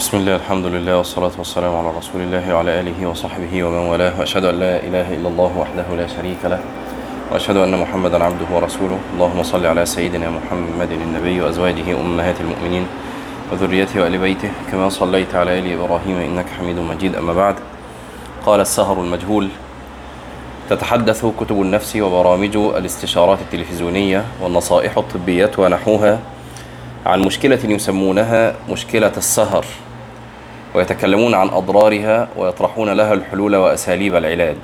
بسم الله الحمد لله والصلاة والسلام على رسول الله وعلى آله وصحبه ومن والاه. وأشهد أن لا إله إلا الله وحده لا شريك له. وأشهد أن محمدا عبده ورسوله. اللهم صل على سيدنا محمد النبي وأزواجه أمهات المؤمنين وذريته وآل بيته كما صليت على آل إبراهيم إنك حميد مجيد. أما بعد قال السهر المجهول تتحدث كتب النفس وبرامج الاستشارات التلفزيونية والنصائح الطبية ونحوها عن مشكلة يسمونها مشكلة السهر. ويتكلمون عن أضرارها ويطرحون لها الحلول وأساليب العلاج.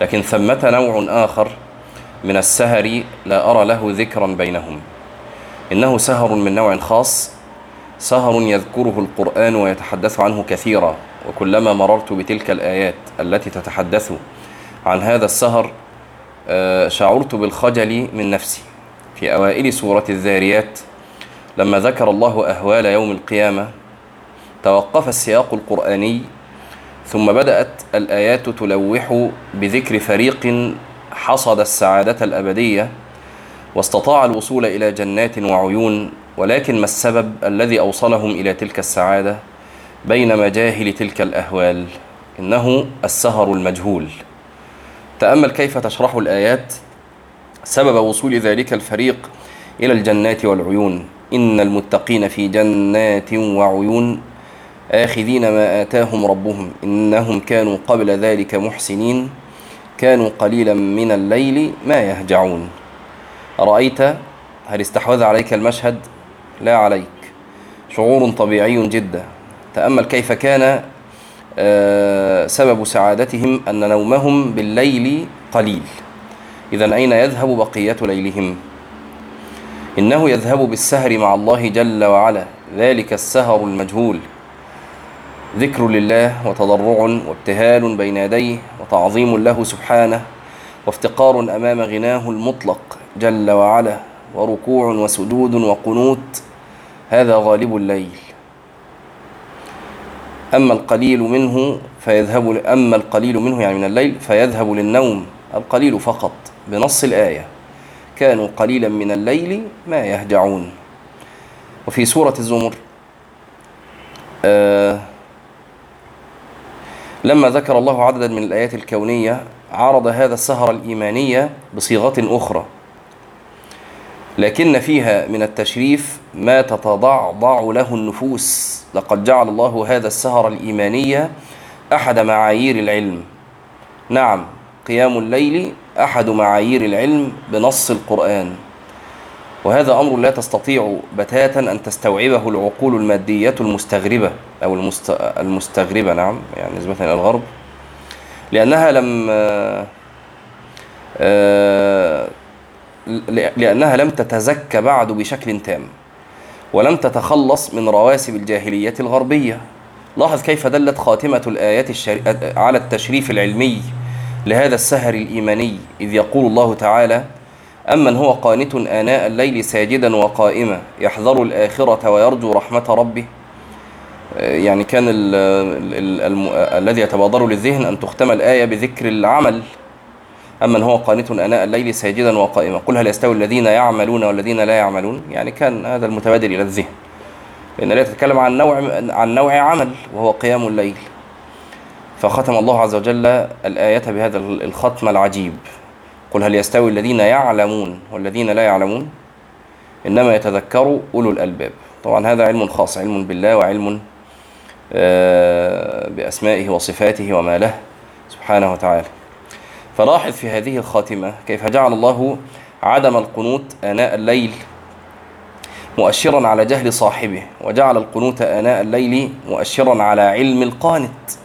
لكن ثمة نوع آخر من السهر لا أرى له ذكرا بينهم. إنه سهر من نوع خاص سهر يذكره القرآن ويتحدث عنه كثيرا. وكلما مررت بتلك الآيات التي تتحدث عن هذا السهر آه، شعرت بالخجل من نفسي. في أوائل سورة الذاريات لما ذكر الله أهوال يوم القيامة توقف السياق القرآني ثم بدأت الآيات تلوح بذكر فريق حصد السعادة الأبدية واستطاع الوصول إلى جنات وعيون ولكن ما السبب الذي أوصلهم إلى تلك السعادة؟ بين مجاهل تلك الأهوال إنه السهر المجهول. تأمل كيف تشرح الآيات سبب وصول ذلك الفريق إلى الجنات والعيون؟ إن المتقين في جنات وعيون. آخذين ما آتاهم ربهم. إنهم كانوا قبل ذلك محسنين. كانوا قليلا من الليل ما يهجعون. أرأيت هل استحوذ عليك المشهد؟ لا عليك. شعور طبيعي جدا. تأمل كيف كان آه، سبب سعادتهم أن نومهم بالليل قليل. إذا أين يذهب بقية ليلهم؟ إنه يذهب بالسهر مع الله جل وعلا. ذلك السهر المجهول. ذكر لله وتضرع وابتهال بين يديه وتعظيم له سبحانه وافتقار أمام غناه المطلق جل وعلا وركوع وسجود وقنوت هذا غالب الليل. أما القليل منه فيذهب أما القليل منه يعني من الليل فيذهب للنوم القليل فقط بنص الآية. كانوا قليلا من الليل ما يهجعون وفي سورة الزمر آه لما ذكر الله عددا من الآيات الكونية عرض هذا السهر الإيمانية بصيغة أخرى. لكن فيها من التشريف ما تتضعضع له النفوس. لقد جعل الله هذا السهر الإيمانية أحد معايير العلم. نعم قيام الليل أحد معايير العلم بنص القرآن. وهذا أمر لا تستطيع بتاتا أن تستوعبه العقول المادية المستغربة أو المست... المستغربة نعم يعني نسبة إلى الغرب. لأنها لم آه، لأنها لم تتزكى بعد بشكل تام ولم تتخلص من رواسب الجاهلية الغربية. لاحظ كيف دلت خاتمة الآيات الشر... على التشريف العلمي لهذا السهر الإيماني إذ يقول الله تعالى أمن هو قانت آناء الليل ساجدا وقائما يحذر الآخرة ويرجو رحمة ربه. يعني كان ال ال ال الذي يتبادر للذهن أن تختم الآية بذكر العمل. أمن هو قانت آناء الليل ساجدا وقائما قل هل يستوي الذين يعملون والذين لا يعملون؟ يعني كان هذا المتبادر إلى الذهن. لأن لا تتكلم عن نوع عن نوع عمل وهو قيام الليل. فختم الله عز وجل الآية بهذا الختم العجيب. قل هل يستوي الذين يعلمون والذين لا يعلمون؟ إنما يتذكر أولو الألباب. طبعا هذا علم خاص علم بالله وعلم بأسمائه وصفاته وما له سبحانه وتعالى. فلاحظ في هذه الخاتمة كيف جعل الله عدم القنوت آناء الليل مؤشرا على جهل صاحبه وجعل القنوت آناء الليل مؤشرا على علم القانت.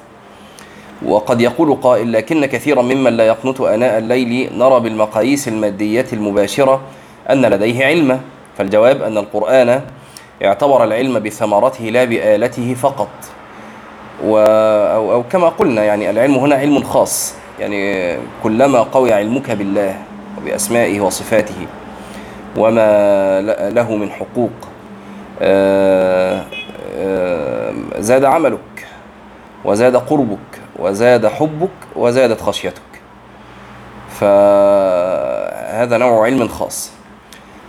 وقد يقول قائل لكن كثيرا ممن لا يقنط آناء الليل نرى بالمقاييس المادية المباشرة أن لديه علما فالجواب أن القرآن اعتبر العلم بثمرته لا بآلته فقط. و أو, أو كما قلنا يعني العلم هنا علم خاص يعني كلما قوي علمك بالله وبأسمائه وصفاته وما له من حقوق زاد عملك وزاد قربك وزاد حبك وزادت خشيتك. فهذا نوع علم خاص.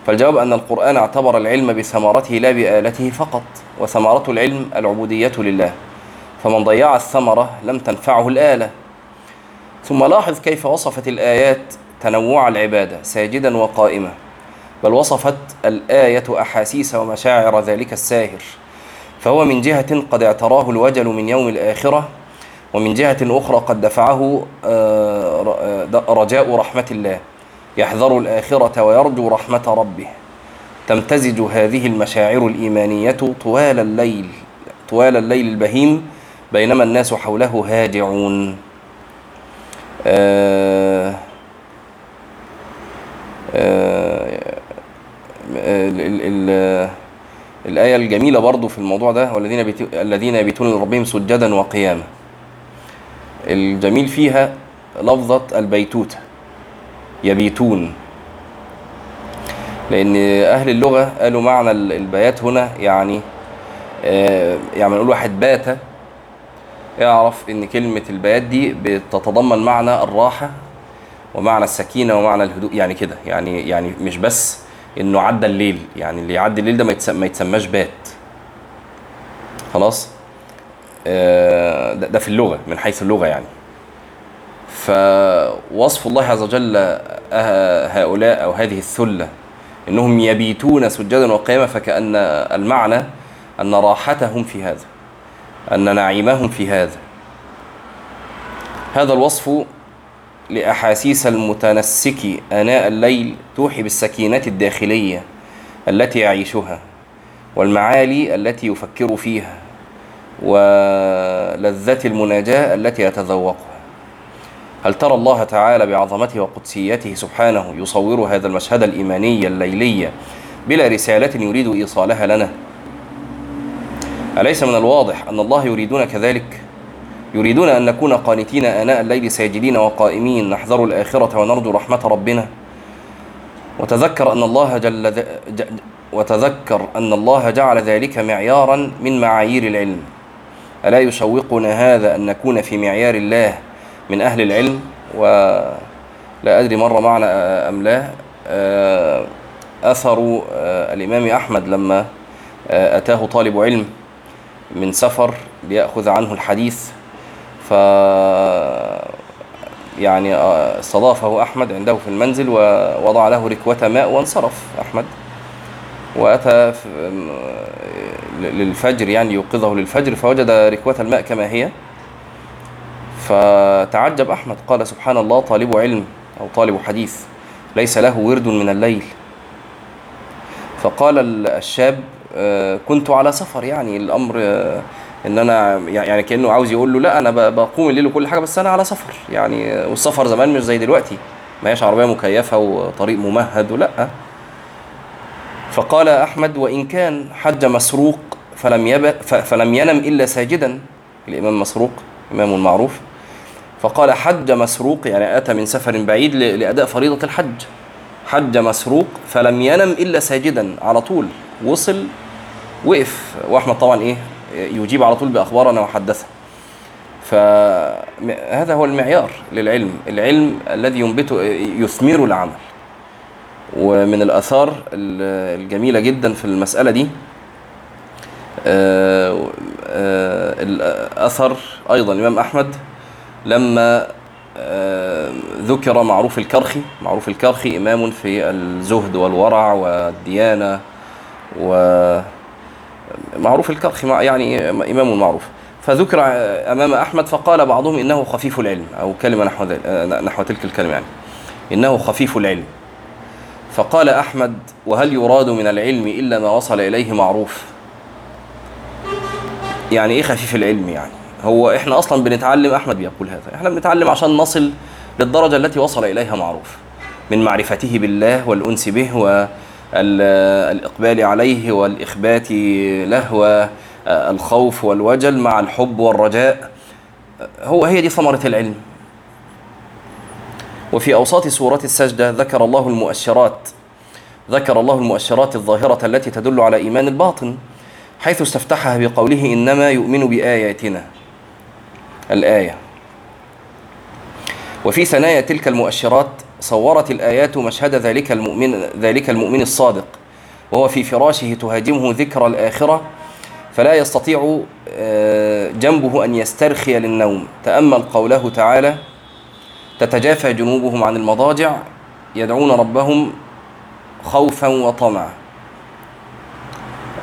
فالجواب أن القرآن اعتبر العلم بثمرته لا بآلته فقط وثمرة العلم العبودية لله. فمن ضيع الثمرة لم تنفعه الآلة. ثم لاحظ كيف وصفت الآيات تنوع العبادة ساجدا وقائما بل وصفت الآية أحاسيس ومشاعر ذلك الساهر. فهو من جهة قد اعتراه الوجل من يوم الآخرة ومن جهة أخرى قد دفعه رجاء رحمة الله. يحذر الآخرة ويرجو رحمة ربه. تمتزج هذه المشاعر الإيمانية طوال الليل طوال الليل البهيم بينما الناس حوله هاجعون. آه آه ال ال الآية الجميلة برضو في الموضوع ده والذين. الذين يبيتون لربهم سجدا وقياما. الجميل فيها لفظة البيتوتة يبيتون. لأن أهل اللغة قالوا معنى البيات هنا يعني آه يعني نقول واحد بات يعرف إن كلمة البيات دي بتتضمن معنى الراحة ومعنى السكينة ومعنى الهدوء يعني كده يعني يعني مش بس إنه عدى الليل يعني اللي يعدي الليل ده ما, يتسم ما يتسماش بات. خلاص؟ ده, ده في اللغة من حيث اللغة يعني. فوصف الله عز وجل هؤلاء أو هذه الثلة إنهم يبيتون سجدا وقياما فكأن المعنى أن راحتهم في هذا أن نعيمهم في هذا. هذا الوصف لأحاسيس المتنسك آناء الليل توحي بالسكينة الداخلية التي يعيشها والمعالي التي يفكر فيها. ولذة المناجاة التي يتذوقها. هل ترى الله تعالى بعظمته وقدسيته سبحانه يصور هذا المشهد الإيماني الليلي بلا رسالة يريد إيصالها لنا؟ أليس من الواضح أن الله يريدون كذلك؟ يريدون أن نكون قانتين آناء الليل ساجدين وقائمين نحذر الآخرة ونرجو رحمة ربنا. وتذكر أن الله جل. وتذكر أن الله جعل ذلك معيارا من معايير العلم. ألا يشوقنا هذا أن نكون في معيار الله من أهل العلم؟ ولا أدري مر معنا أم لا. أثر الإمام أحمد لما أتاه طالب علم من سفر ليأخذ عنه الحديث. ف يعني استضافه أحمد عنده في المنزل ووضع له ركوة ماء وانصرف. أحمد؟ وأتى للفجر يعني يوقظه للفجر فوجد ركوة الماء كما هي. فتعجب أحمد قال سبحان الله طالب علم أو طالب حديث ليس له ورد من الليل. فقال الشاب كنت على سفر يعني الأمر إن أنا يعني كأنه عاوز يقول له لا أنا بقوم الليل وكل حاجة بس أنا على سفر يعني والسفر زمان مش زي دلوقتي ما هيش عربية مكيفة وطريق ممهد ولا فقال أحمد وإن كان حج مسروق فلم فلم ينم إلا ساجدا. الإمام مسروق إمام معروف. فقال حج مسروق يعني أتى من سفر بعيد لأداء فريضة الحج. حج مسروق فلم ينم إلا ساجدا على طول. وصل وقف. وأحمد طبعا إيه يجيب على طول بأخبارنا وحدثها فهذا هو المعيار للعلم. العلم الذي ينبته يثمر العمل. ومن الآثار الجميلة جدا في المسألة دي الاثر أيضا. الإمام أحمد لما ذكر معروف الكرخي معروف الكرخي إمام في الزهد والورع والديانة و معروف الكرخي يعني إمام معروف. فذكر أمام أحمد فقال بعضهم إنه خفيف العلم أو كلمة نحو, نحو تلك الكلمة يعني إنه خفيف العلم. فقال أحمد وهل يراد من العلم إلا ما وصل إليه معروف؟ يعني إيه خفيف العلم يعني؟ هو إحنا أصلا بنتعلم أحمد بيقول هذا إحنا بنتعلم عشان نصل للدرجة التي وصل إليها معروف من معرفته بالله والأنس به و الإقبال عليه والإخبات له والخوف والوجل مع الحب والرجاء. هو هي دي ثمرة العلم. وفي أوساط سورة السجدة ذكر الله المؤشرات ذكر الله المؤشرات الظاهرة التي تدل على إيمان الباطن حيث استفتحها بقوله إنما يؤمن بآياتنا. الآية. وفي ثنايا تلك المؤشرات صورت الآيات مشهد ذلك المؤمن ذلك المؤمن الصادق وهو في فراشه تهاجمه ذكرى الآخرة فلا يستطيع آه، جنبه أن يسترخي للنوم. تأمل قوله تعالى تتجافى جنوبهم عن المضاجع يدعون ربهم خوفا وطمعا.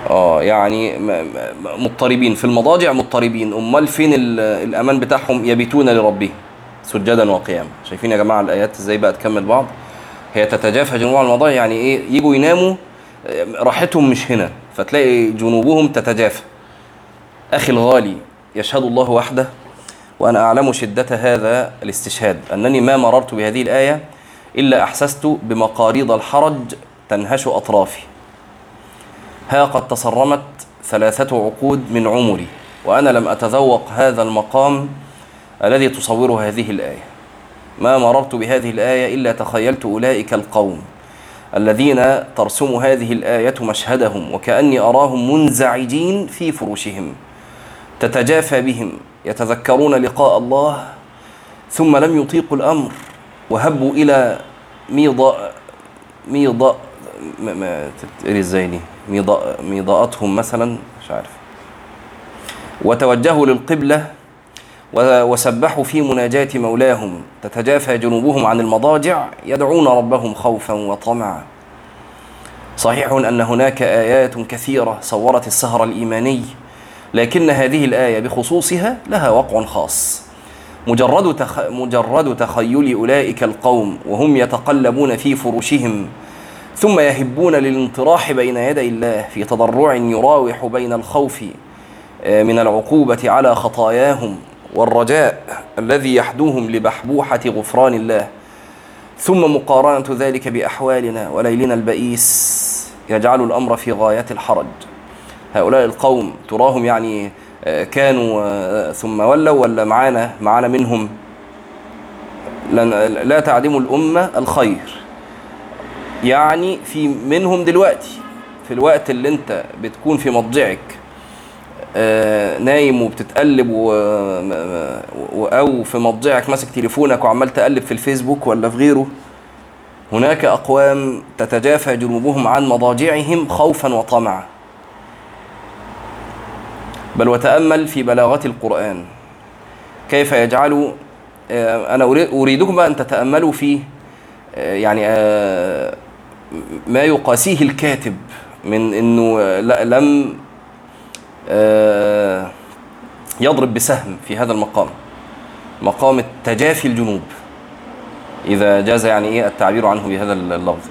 آه يعني مضطربين. في المضاجع مضطربين. أمال فين ال- الأمان بتاعهم؟ يبيتون لربهم سجدا وقياما. شايفين يا جماعة الآيات إزاي بقى تكمل بعض؟ هي تتجافى جنوبهم عن المضاجع يعني إيه؟ يجوا يناموا آه، راحتهم مش هنا فتلاقي جنوبهم تتجافى. أخي الغالي يشهد الله وحده وأنا أعلم شدة هذا الاستشهاد. أنني ما مررت بهذه الآية إلا أحسست بمقاريض الحرج تنهش أطرافي. ها قد تصرمت ثلاثة عقود من عمري وأنا لم أتذوق هذا المقام الذي تصوره هذه الآية. ما مررت بهذه الآية إلا تخيلت أولئك القوم الذين ترسم هذه الآية مشهدهم وكأني أراهم منزعجين في فروشهم تتجافى بهم يتذكرون لقاء الله ثم لم يطيقوا الأمر وهبوا إلى ميضاء ميضاء تتقري إزاي دي ميضاء ميضاءتهم مثلا مش عارف. وتوجهوا للقبلة وسبحوا في مناجاة مولاهم تتجافى جنوبهم عن المضاجع يدعون ربهم خوفا وطمعا. صحيح أن هناك آيات كثيرة صورت السهر الإيماني لكن هذه الآية بخصوصها لها وقع خاص. مجرد تخ... مجرد تخيل أولئك القوم وهم يتقلبون في فروشهم ثم يهبون للانطراح بين يدي الله في تضرع يراوح بين الخوف آه، من العقوبة على خطاياهم والرجاء الذي يحدوهم لبحبوحة غفران الله. ثم مقارنة ذلك بأحوالنا وليلنا البئيس يجعل الأمر في غاية الحرج. هؤلاء القوم تراهم يعني آه، كانوا آه، ثم ولوا ولا معانا معانا منهم لا تعدم الأمة الخير يعني في منهم دلوقتي في الوقت اللي انت بتكون في مضجعك آه، نايم وبتتقلب. و... أو في مضجعك ماسك تليفونك وعمال تقلب في الفيسبوك ولا في غيره هناك أقوام تتجافى جنوبهم عن مضاجعهم خوفا وطمعا بل وتأمل في بلاغة القرآن. كيف يجعل آه، أنا أريد- أريدكم بقى أن تتأملوا في آه، يعني آه، ما يقاسيه الكاتب من لا- لم يضرب بسهم في هذا المقام مقام التجافي الجنوب إذا جاز يعني إيه التعبير عنه بهذا اللفظ.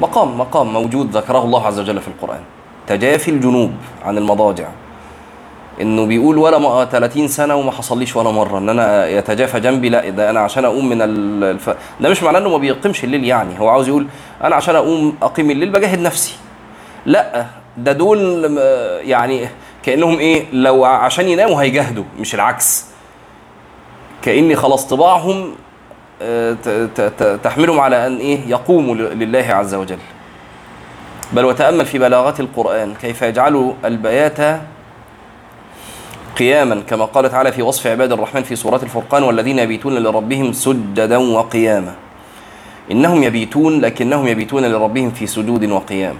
مقام مقام موجود ذكره الله عز وجل في القرآن تجافي الجنوب عن المضاجع. إنه بيقول ولا ما 30 سنة وما حصليش ولا مرة إن أنا يتجافى جنبي لا ده أنا عشان أقوم من ال- الف... ده مش معناه إنه ما بيقيمش الليل يعني هو عاوز يقول أنا عشان أقوم أقيم الليل بجاهد نفسي. لا ده دول يعني كأنهم إيه لو عشان يناموا هيجاهدوا مش العكس. كأني خلاص طباعهم آه، تحملهم على أن إيه يقوموا لله عز وجل. بل وتأمل في بلاغه القرآن كيف يجعل البيات قياما كما قال تعالى في وصف عباد الرحمن في سورة الفرقان والذين يبيتون لربهم سجدا وقياما. إنهم يبيتون لكنهم يبيتون لربهم في سجود وقيام.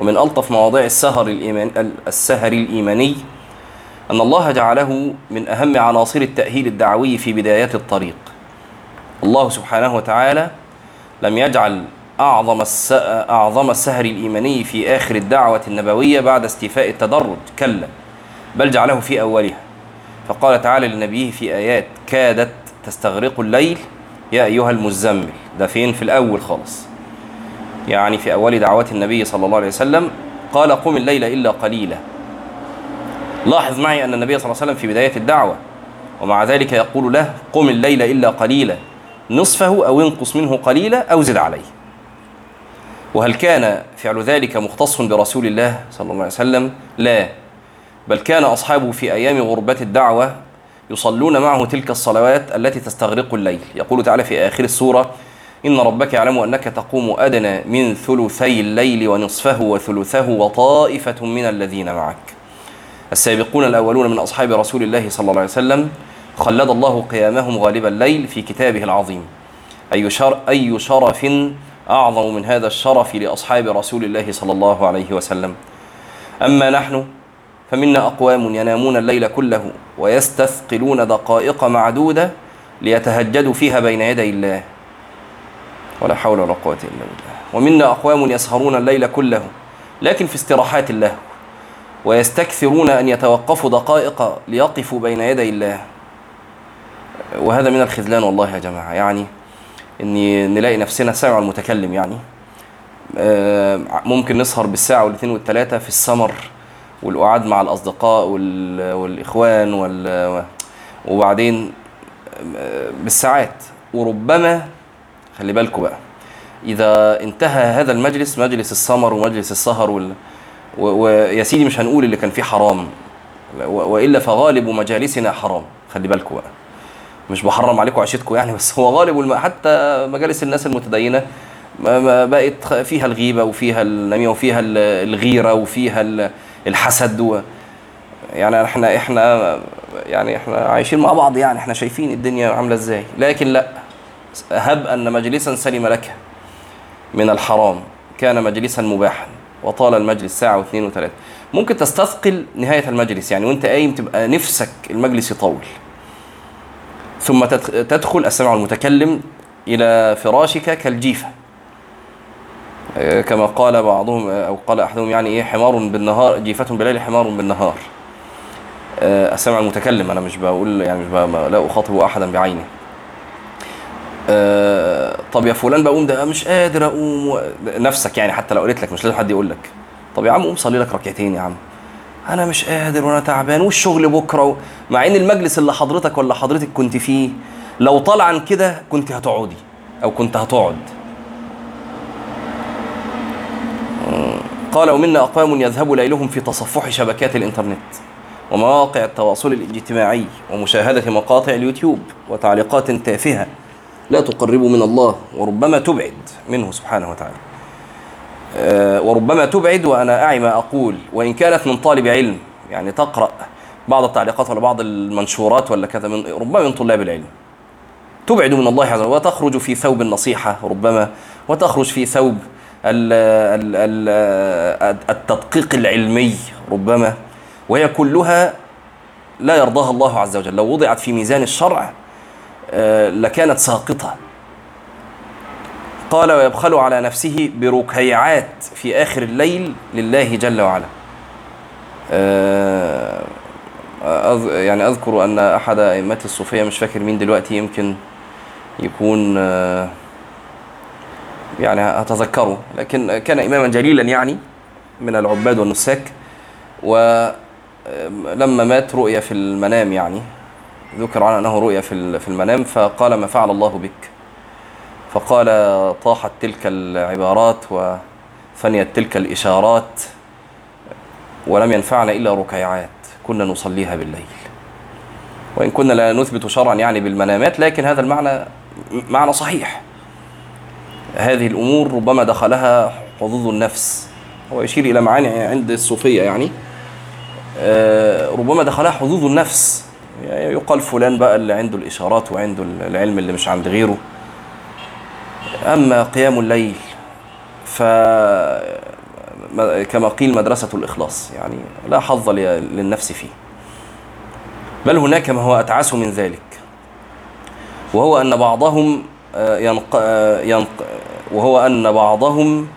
ومن ألطف مواضيع السهر الإيمان السهر الإيماني أن الله جعله من أهم عناصر التأهيل الدعوي في بدايات الطريق. الله سبحانه وتعالى لم يجعل أعظم أعظم السهر الإيماني في آخر الدعوة النبوية بعد استيفاء التدرج كلا. بل جعله في أولها. فقال تعالى لنبيه في آيات كادت تستغرق الليل يا أيها المزمل. ده فين؟ في الأول خالص. يعني في أول دعوات النبي صلى الله عليه وسلم قال قم الليل إلا قليلا. لاحظ معي أن النبي صلى الله عليه وسلم في بداية الدعوة ومع ذلك يقول له قم الليل إلا قليلا. نصفه أو انقص منه قليلا أو زد عليه. وهل كان فعل ذلك مختص برسول الله صلى الله عليه وسلم؟ لا. بل كان أصحابه في أيام غربة الدعوة يصلون معه تلك الصلوات التي تستغرق الليل. يقول تعالى في آخر السورة إن ربك يعلم أنك تقوم أدنى من ثلثي الليل ونصفه وثلثه وطائفة من الذين معك. السابقون الأولون من أصحاب رسول الله صلى الله عليه وسلم خلد الله قيامهم غالب الليل في كتابه العظيم. أي, شر أي شرف أعظم من هذا الشرف لأصحاب رسول الله صلى الله عليه وسلم. أما نحن فمنا أقوام ينامون الليل كله ويستثقلون دقائق معدودة ليتهجدوا فيها بين يدي الله. ولا حول ولا قوة إلا بالله. ومنا أقوام يسهرون الليل كله لكن في استراحات الله. ويستكثرون أن يتوقفوا دقائق ليقفوا بين يدي الله. وهذا من الخذلان والله يا جماعة. يعني إني نلاقي نفسنا سامع المتكلم يعني. آه، ممكن نسهر بالساعة والاثنين والثلاثة في السمر. والقعاد مع الأصدقاء وال- والإخوان وال- وبعدين آه، بالساعات وربما خلي بالكم بقى إذا انتهى هذا المجلس مجلس السمر ومجلس السهر وال... ويا سيدي مش هنقول اللي كان فيه حرام وإلا فغالب مجالسنا حرام. خلي بالكم بقى. مش بحرم عليكم عيشتكم يعني بس هو غالب الم... حتى مجالس الناس المتدينة بقت فيها الغيبة وفيها النميمة وفيها ال- الغيرة وفيها الحسد و... يعني إحنا إحنا يعني إحنا عايشين مع بعض يعني إحنا شايفين الدنيا عاملة إزاي. لكن لا هب أن مجلسا سلم لك من الحرام. كان مجلسا مباحا وطال المجلس ساعة واثنين وثلاثة. ممكن تستثقل نهاية المجلس يعني وانت قايم تبقى نفسك المجلس يطول. ثم تدخ- تدخل السمع المتكلم إلى فراشك كالجيفة. آه، كما قال بعضهم أو قال أحدهم يعني إيه حمار بالنهار جيفة بالليل حمار بالنهار آه، السمع المتكلم أنا مش بقول يعني مش بقى لا أخاطب أحدا بعينه آه، طب يا فلان بقوم ده مش قادر أقوم. نفسك يعني حتى لو قلت لك مش لازم حد يقول لك طب يا عم قوم صلي لك ركعتين يا عم أنا مش قادر وأنا تعبان والشغل بكرة. مع إن المجلس اللي حضرتك ولا حضرتك كنت فيه لو طال عن كده كنت هتقعدي أو كنت هتقعد قال ومنا أقوام يذهب ليلهم في تصفح شبكات الإنترنت ومواقع التواصل الاجتماعي ومشاهدة مقاطع اليوتيوب وتعليقات تافهة لا تقرب من الله وربما تبعد منه سبحانه وتعالى. آه، وربما تبعد وأنا أعي ما أقول وإن كانت من طالب علم. يعني تقرأ بعض التعليقات ولا بعض المنشورات ولا كذا من ربما من طلاب العلم. تبعد من الله عز وجل وتخرج في ثوب النصيحة ربما وتخرج في ثوب التدقيق العلمي ربما وهي كلها لا يرضاها الله عز وجل. لو وضعت في ميزان الشرع آه، لكانت ساقطة. قال ويبخل على نفسه بركيعات في آخر الليل لله جل وعلا. آه، يعني أذكر أن أحد أئمة الصوفية مش فاكر مين دلوقتي يمكن يكون آه، يعني أتذكره. لكن كان إماما جليلا يعني من العباد والنساك. ولما مات رؤيا في المنام يعني. ذكر عنه أنه رؤيا في المنام. فقال ما فعل الله بك؟ فقال طاحت تلك العبارات وفنيت تلك الإشارات ولم ينفعنا إلا ركيعات. كنا نصليها بالليل. وإن كنا لا نثبت شرعا يعني بالمنامات لكن هذا المعنى معنى صحيح. هذه الأمور ربما دخلها حظوظ النفس. هو يشير إلى معاني عند الصوفية يعني. آه، ربما دخلها حظوظ النفس. يعني يقال فلان بقى اللي عنده الإشارات وعنده العلم اللي مش عند غيره. أما قيام الليل ف كما قيل مدرسة الإخلاص يعني لا حظ للنفس فيه. بل هناك ما هو أتعس من ذلك وهو أن بعضهم ينق... ينق... وهو أن بعضهم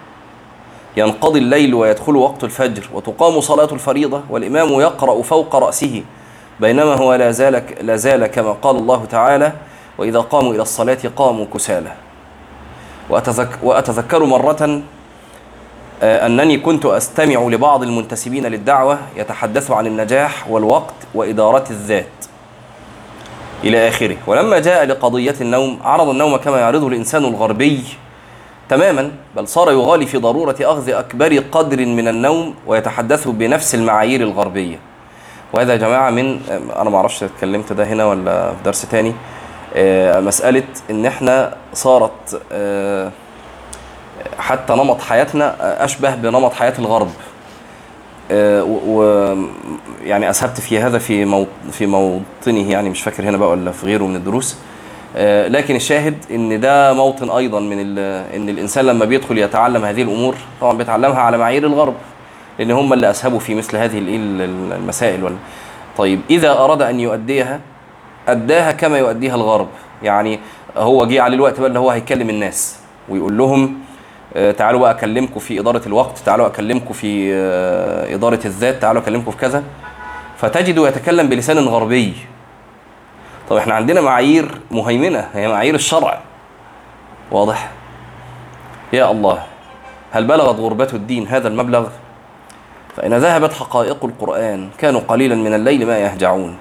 ينقضي الليل ويدخل وقت الفجر وتقام صلاة الفريضة والإمام يقرأ فوق رأسه. بينما هو لا زال لا زال كما قال الله تعالى وإذا قاموا إلى الصلاة قاموا كسالى. وأتذك وأتذكر مرة آه، أنني كنت أستمع لبعض المنتسبين للدعوة يتحدث عن النجاح والوقت وإدارة الذات. إلى آخره. ولما جاء لقضية النوم عرض النوم كما يعرضه الإنسان الغربي تماما بل صار يغالي في ضرورة أخذ أكبر قدر من النوم ويتحدث بنفس المعايير الغربية. وهذا يا جماعة من أنا ما أعرفش اتكلمت ده هنا ولا في درس تاني آه، مسألة إن إحنا صارت آه، حتى نمط حياتنا أشبه بنمط حياة الغرب. آه، و يعني أسهبت في هذا في في موطنه يعني مش فاكر هنا بقى ولا في غيره من الدروس. آه، لكن الشاهد إن ده موطن أيضا من إن الإنسان لما بيدخل يتعلم هذه الأمور طبعا بيتعلمها على معايير الغرب لأن هم اللي اسهبوا في مثل هذه المسائل وال... طيب إذا أراد أن يؤديها أداها كما يؤديها الغرب. يعني هو جه عليه الوقت بقى اللي هو هيكلم الناس ويقول لهم تعالوا بقى اكلمكم في إدارة الوقت تعالوا اكلمكم في آه، إدارة الذات تعالوا اكلمكم في كذا. فتجده يتكلم بلسان غربي. طب إحنا عندنا معايير مهيمنة هي معايير الشرع. واضح؟ يا الله هل بلغت غربة الدين هذا المبلغ؟ فإن ذهبت حقائق القرآن كانوا قليلا من الليل ما يهجعون.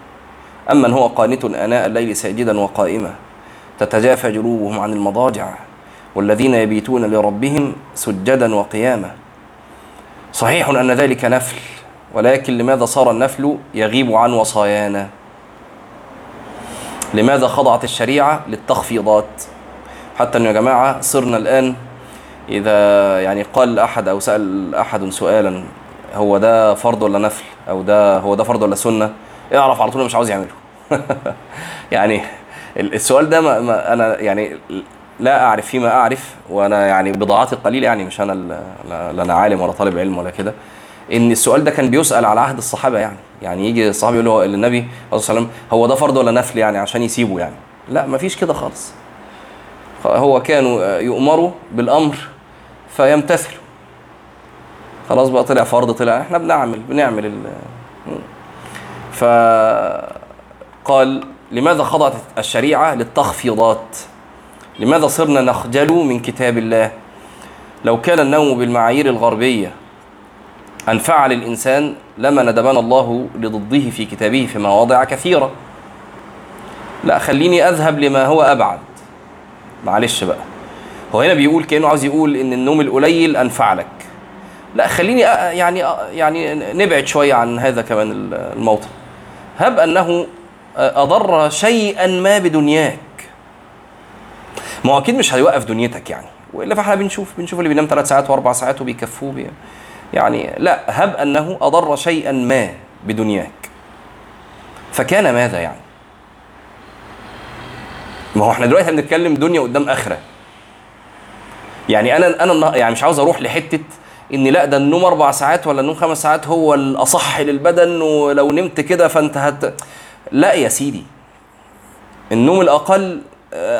أمن هو قانت آناء الليل ساجدا وقائما. تتجافى جنوبهم عن المضاجع. والذين يبيتون لربهم سجدا وقياما. صحيح أن ذلك نفل ولكن لماذا صار النفل يغيب عن وصايانا؟ لماذا خضعت الشريعة للتخفيضات؟ حتى أنه يا جماعة صرنا الآن إذا يعني قال أحد أو سأل أحد سؤالا هو ده فرض ولا نفل؟ أو ده هو ده فرض ولا سنة؟ اعرف على طول مش عاوز يعمله. يعني ال- السؤال ده ما ما أنا يعني لا أعرف فيما أعرف وأنا يعني بضاعتي القليل يعني مش ال- لا أنا عالم ولا طالب علم ولا كده. إن السؤال ده كان بيسأل على عهد الصحابة يعني. يعني يجي الصحابي يقول له للنبي صلى الله عليه وسلم هو ده فرض ولا نفل يعني عشان يسيبه يعني؟ لا مفيش كده خالص. هو كانوا يؤمروا بالأمر فيمتثلوا. خلاص بقى طلع فرض طلع إحنا بنعمل بنعمل ال فقال لماذا خضعت الشريعة للتخفيضات؟ لماذا صرنا نخجل من كتاب الله؟ لو كان النوم بالمعايير الغربية انفع للانسان لما ندبنا الله لضده في كتابه في مواضع كثيرة. لا خليني أذهب لما هو أبعد. معلش بقى. هو هنا بيقول كأنه عاوز يقول إن النوم القليل انفع لك لا خليني يعني يعني نبعد شوية عن هذا كمان ال- الموطن. هب أنه أضر شيئا ما بدنياك. ما هو أكيد مش هيوقف دنيتك يعني. وإلا فإحنا بنشوف بنشوف اللي بينام ثلاث ساعات وأربع ساعات وبيكفوه بي يعني لا هب أنه أضر شيئا ما بدنياك. فكان ماذا يعني؟ ما هو إحنا دلوقتي بنتكلم دنيا قدام آخرة. يعني أنا أنا يعني مش عاوز أروح لحتة إن لا ده النوم أربع ساعات ولا النوم خمس ساعات هو الأصح للبدن ولو نمت كده فأنت هت لا يا سيدي. النوم الأقل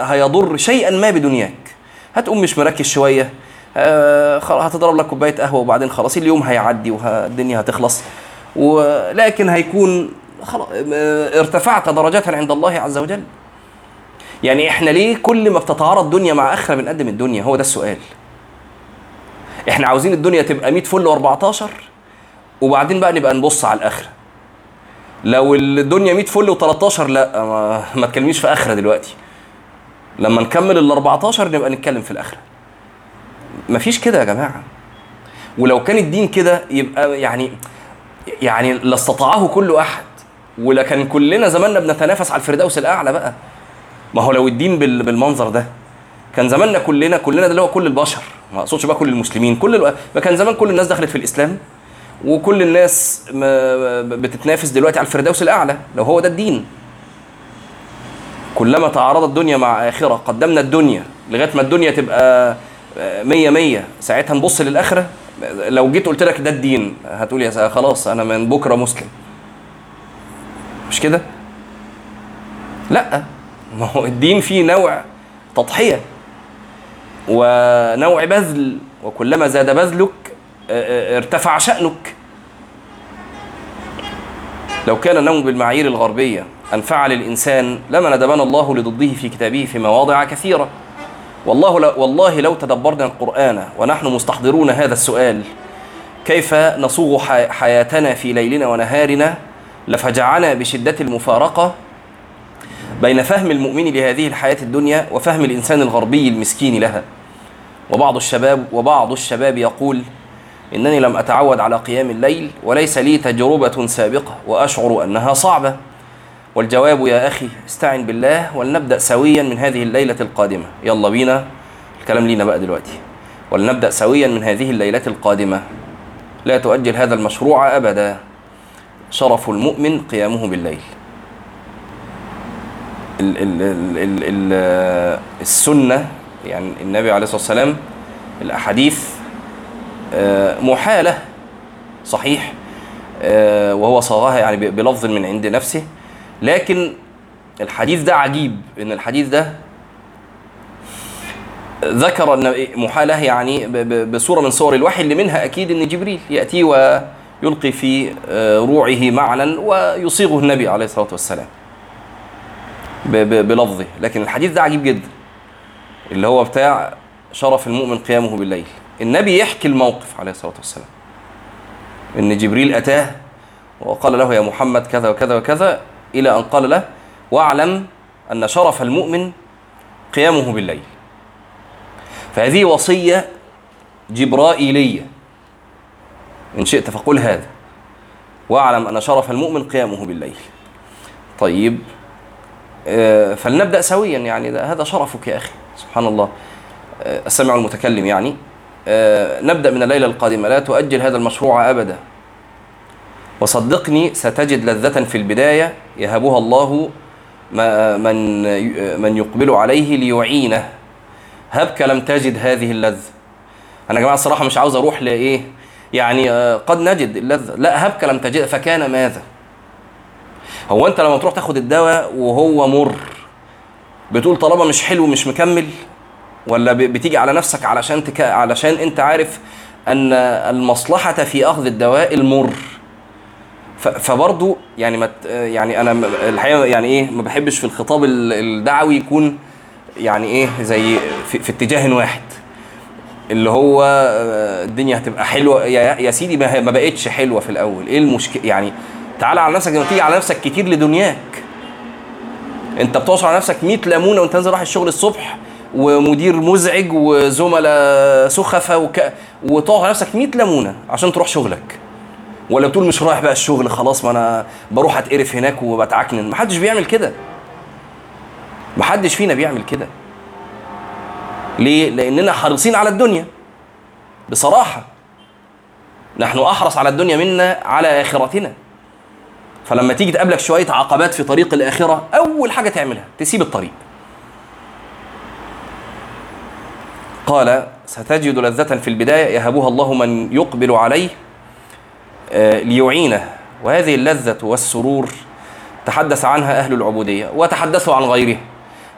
هيضر شيئا ما بدنياك. هتقوم مش مركز شوية. آه، هتضرب لك كوباية قهوة وبعدين خلاص اليوم هيعدي والدنيا هتخلص. ولكن هيكون آه، ارتفعت درجات عند الله عز وجل. يعني إحنا ليه كل ما بتتعارض دنيا مع آخرة بنقدم الدنيا؟ هو ده السؤال. إحنا عاوزين الدنيا تبقى 100 فل و14 وبعدين بقى نبقى نبص على الآخرة. لو الدنيا 100 فل و13 لا ما, ما تكلمنيش في آخرة دلوقتي. لما نكمل ال 14 نبقى نتكلم في الآخرة. مفيش كده يا جماعة. ولو كان الدين كده يبقى يعني يعني لاستطاعه كل أحد. ولكن كلنا زماننا بنتنافس على الفردوس الأعلى بقى. ما هو لو الدين بال- بالمنظر ده كان زماننا كلنا كلنا ده اللي هو كل البشر. ما أقصدش بقى كل المسلمين كل ألو... ما كان زمان كل الناس دخلت في الإسلام. وكل الناس بتتنافس دلوقتي على الفردوس الأعلى. لو هو ده الدين. كلما تعارضت الدنيا مع آخرة قدمنا الدنيا لغاية ما الدنيا تبقى آه، مية مية. ساعتها نبص للآخرة. لو جيت قلت لك ده الدين هتقول يا خلاص أنا من بكرة مسلم. مش كده؟ لأ. ما هو الدين فيه نوع تضحية ونوع بذل. وكلما زاد بذلك آه، آه، ارتفع شأنك. لو كان النوم بالمعايير الغربية أنفع للإنسان لما ندبنا الله لضده في كتابه في مواضع كثيرة. والله لو والله لو تدبرنا القرآن ونحن مستحضرون هذا السؤال كيف نصوغ حي- حياتنا في ليلنا ونهارنا؟ لفجعنا بشدة المفارقة بين فهم المؤمن لهذه الحياة الدنيا وفهم الإنسان الغربي المسكين لها. وبعض الشباب وبعض الشباب يقول إنني لم أتعود على قيام الليل وليس لي تجربة سابقة وأشعر أنها صعبة. والجواب يا أخي استعن بالله ولنبدأ سويا من هذه الليلة القادمة. يلا بينا. الكلام لينا بقى دلوقتي. ولنبدأ سويا من هذه الليلة القادمة. لا تؤجل هذا المشروع أبدا. شرف المؤمن قيامه بالليل. ال ال ال ال ال السنة يعني النبي عليه الصلاة والسلام الأحاديث آه، محالة صحيح آه، وهو صاغها يعني بلفظ من عند نفسه. لكن الحديث ده عجيب إن الحديث ده ذكر ان محالة يعني بصورة من صور الوحي اللي منها أكيد إن جبريل يأتي ويلقي في آه، روعه معنى ويصيغه النبي عليه الصلاة والسلام بلفظه. لكن الحديث ده عجيب جدا اللي هو بتاع شرف المؤمن قيامه بالليل. النبي يحكي الموقف عليه الصلاة والسلام. إن جبريل أتاه وقال له يا محمد كذا وكذا وكذا إلى أن قال له واعلم أن شرف المؤمن قيامه بالليل. فهذه وصية جبرائيلية. إن شئت فقل هذا. واعلم أن شرف المؤمن قيامه بالليل. طيب آه، فلنبدأ سويا. يعني هذا شرفك يا أخي سبحان الله. آه، السمع المتكلم يعني. آه، نبدأ من الليلة القادمة. لا تؤجل هذا المشروع ابدا. وصدقني ستجد لذة في البداية يهبها الله من من يقبل عليه ليعينه. هبك لم تجد هذه اللذة. أنا يا جماعة الصراحة مش عاوز أروح لإيه؟ يعني آه، قد نجد اللذة. لا هبك لم تجد فكان ماذا؟ هو أنت لما تروح تاخد الدواء وهو مر بتقول طالما مش حلو مش مكمل؟ ولا بتيجي على نفسك علشان تك... علشان أنت عارف أن المصلحة في أخذ الدواء المر؟ ف... فبرضو يعني ما يعني أنا الحقيقة يعني إيه ما بحبش في الخطاب ال- الدعوي يكون يعني إيه زي في, في اتجاه واحد. اللي هو آه، الدنيا هتبقى حلوة. يا, يا سيدي ما, بقتش حلوة في الأول. إيه المشكلة يعني تعال على نفسك لما تيجي على نفسك كتير لدنياك. أنت بتعصر على نفسك 100 ليمونة وأنت نازل رايح الشغل الصبح ومدير مزعج وزملاء سخفة وك... وتقعد على نفسك 100 ليمونة عشان تروح شغلك. ولا بتقول مش رايح بقى الشغل خلاص ما أنا بروح أتقرف هناك وبتعكنن. محدش بيعمل كده. محدش فينا بيعمل كده. ليه؟ لأننا حريصين على الدنيا. بصراحة. نحن أحرص على الدنيا منا على آخرتنا. فلما تيجي تقابلك شوية عقبات في طريق الآخرة أول حاجة تعملها تسيب الطريق. قال ستجد لذة في البداية يهبها الله من يقبل عليه. ليعينه. وهذه اللذة والسرور تحدث عنها أهل العبودية وتحدثوا عن غيرها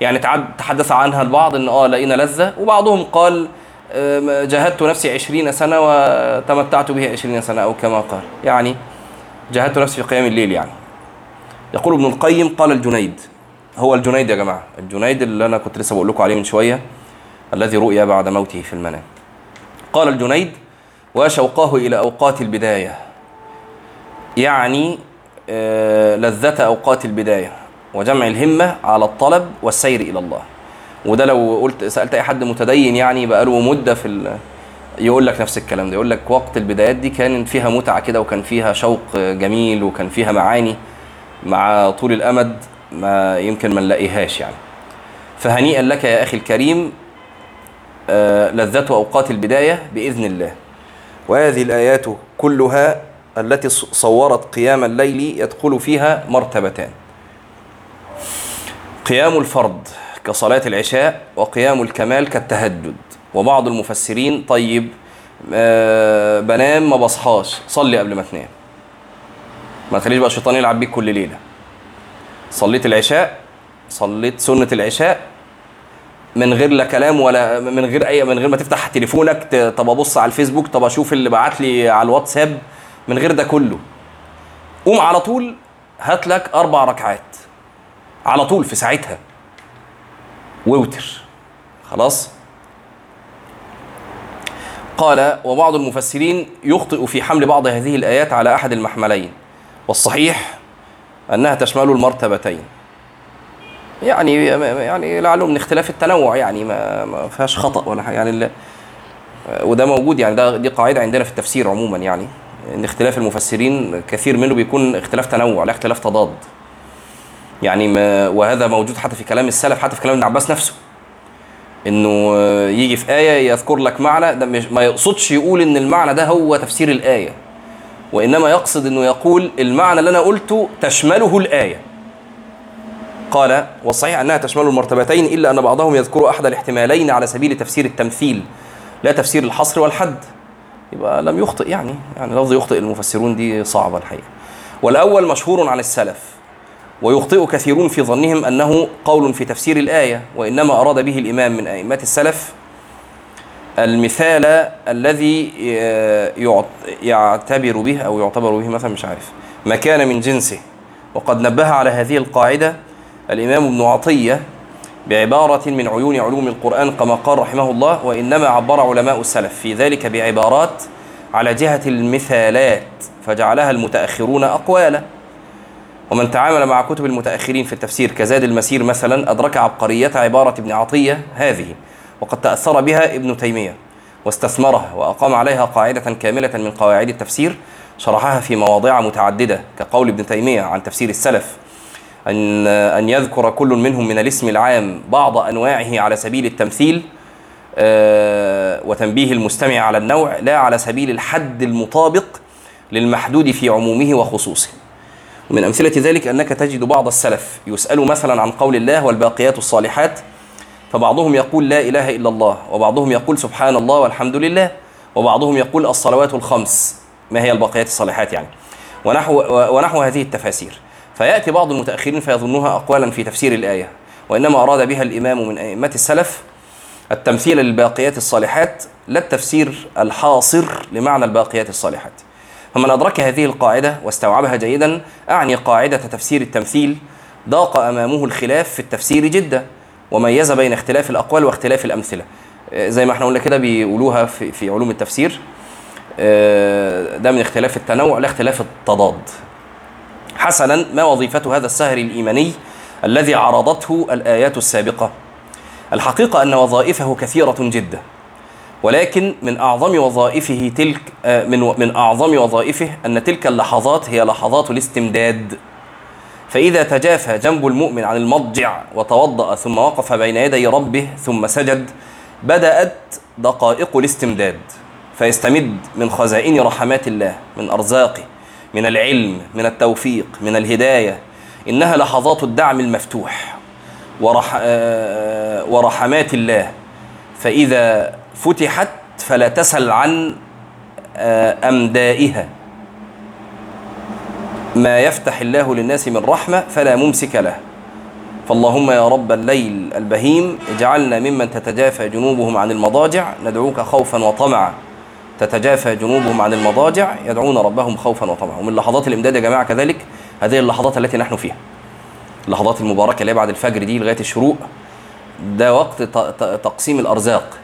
يعني تحدث عنها البعض أن آه لقينا لذة وبعضهم قال آه، جاهدت نفسي عشرين سنة وتمتعت به عشرين سنة أو كما قال. يعني جاهدت نفسي في قيام الليل يعني. يقول ابن القيم قال الجنيد. هو الجنيد يا جماعة. الجنيد اللي أنا كنت لسه بقول لكم عليه من شوية الذي رؤي بعد موته في المنام. قال الجنيد وشوقاه إلى أوقات البداية يعني آه، لذة أوقات البداية وجمع الهمة على الطلب والسير إلى الله. وده لو قلت سألت أي حد متدين يعني بقاله مدة في يقول لك نفس الكلام ده. يقول لك وقت البدايات دي كان فيها متعة كده وكان فيها شوق جميل وكان فيها معاني مع طول الأمد ما يمكن ما نلاقيهاش يعني. فهنيئا لك يا أخي الكريم آه، لذة أوقات البداية بإذن الله. وهذه الآيات كلها التي صورت قيام الليل يدخل فيها مرتبتان. قيام الفرض كصلاة العشاء وقيام الكمال كالتهجد. وبعض المفسرين طيب آه، بنام ما بصحاش صلي قبل ما تنام. ما تخليش بقى الشيطان يلعب بيك كل ليلة. صليت العشاء صليت سنة العشاء من غير لا كلام ولا من غير أي من غير ما تفتح تليفونك طب أبص على الفيسبوك طب أشوف اللي بعت لي على الواتساب من غير ده كله. قوم على طول هات لك أربع ركعات. على طول في ساعتها. ووتر. خلاص؟ قال وبعض المفسرين يخطئ في حمل بعض هذه الآيات على أحد المحملين. والصحيح أنها تشمل المرتبتين. يعني يعني لعله من اختلاف التنوع يعني ما ما فيهاش خطأ ولا حاجة. يعني وده موجود يعني ده دي قاعدة عندنا في التفسير عموما يعني. إن اختلاف المفسرين كثير منه بيكون اختلاف تنوع لا اختلاف تضاد. يعني ما وهذا موجود حتى في كلام السلف حتى في كلام ابن عباس نفسه. إنه يجي في آية يذكر لك معنى ده مش ما يقصدش يقول إن المعنى ده هو تفسير الآية. وإنما يقصد إنه يقول المعنى اللي أنا قلته تشمله الآية. قال والصحيح أنها تشمل المرتبتين إلا أن بعضهم يذكر أحد الاحتمالين على سبيل تفسير التمثيل لا تفسير الحصر والحد. يبقى لم يخطئ يعني يعني لفظ يخطئ المفسرون دي صعبة الحقيقة. والأول مشهور عن السلف ويخطئ كثيرون في ظنهم أنه قول في تفسير الآية وإنما أراد به الإمام من أئمة السلف المثال الذي يعتبر به أو يعتبر به مثلا مش عارف ما كان من جنسه. وقد نبه على هذه القاعدة الإمام ابن عطية بعبارة من عيون علوم القرآن كما قال رحمه الله وإنما عبر علماء السلف. في ذلك بعبارات على جهة المثالات فجعلها المتأخرون أقوالا ومن تعامل مع كتب المتأخرين في التفسير كزاد المسير مثلا أدرك عبقرية عبارة ابن عطية هذه وقد تأثر بها ابن تيمية واستثمرها وأقام عليها قاعدة كاملة من قواعد التفسير شرحها في مواضع متعددة كقول ابن تيمية عن تفسير السلف. أن أن يذكر كل منهم من الاسم العام بعض أنواعه على سبيل التمثيل وتنبيه المستمع على النوع لا على سبيل الحد المطابق للمحدود في عمومه وخصوصه. ومن أمثلة ذلك أنك تجد بعض السلف يسأل مثلا عن قول الله والباقيات الصالحات فبعضهم يقول لا إله إلا الله وبعضهم يقول سبحان الله والحمد لله وبعضهم يقول الصلوات الخمس. ما هي الباقيات الصالحات يعني؟ ونحو, ونحو هذه التفاسير. فيأتي بعض المتأخرين فيظنها أقوالا في تفسير الآية وإنما أراد بها الإمام من أئمة السلف التمثيل للباقيات الصالحات لا التفسير الحاصر لمعنى الباقيات الصالحات. فمن أدرك هذه القاعدة واستوعبها جيدا أعني قاعدة تفسير التمثيل ضاق أمامه الخلاف في التفسير جدا وميز بين اختلاف الأقوال واختلاف الأمثلة. زي ما إحنا قلنا كده بيقولوها في, علوم التفسير ده من اختلاف التنوع لا اختلاف التضاد. حسنا ما وظيفة هذا السهر الإيماني الذي عرضته الآيات السابقة؟ الحقيقة أن وظائفه كثيرة جدا ولكن من أعظم وظائفه تلك من من أعظم وظائفه أن تلك اللحظات هي لحظات الاستمداد. فإذا تجافى جنب المؤمن عن المضجع وتوضأ ثم وقف بين يدي ربه ثم سجد بدأت دقائق الاستمداد فيستمد من خزائن رحمات الله من أرزاقه. من العلم من التوفيق من الهداية إنها لحظات الدعم المفتوح ورح ورحمات الله. فإذا فتحت فلا تسل عن أمدائها. ما يفتح الله للناس من رحمة فلا ممسك له. فاللهم يا رب الليل البهيم اجعلنا ممن تتجافى جنوبهم عن المضاجع ندعوك خوفا وطمعا. تتجافى جنوبهم عن المضاجع يدعون ربهم خوفا وطمعا. ومن لحظات الإمداد يا جماعة كذلك هذه اللحظات التي نحن فيها. اللحظات المباركة اللي بعد الفجر دي لغاية الشروق ده وقت تقسيم الأرزاق.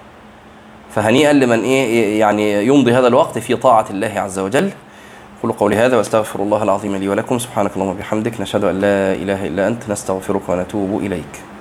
فهنيئا لمن إيه يعني يمضي هذا الوقت في طاعة الله عز وجل. أقول قولي هذا واستغفر الله العظيم لي ولكم. سبحانك اللهم وبحمدك. نشهد أن لا إله إلا أنت. نستغفرك ونتوب إليك.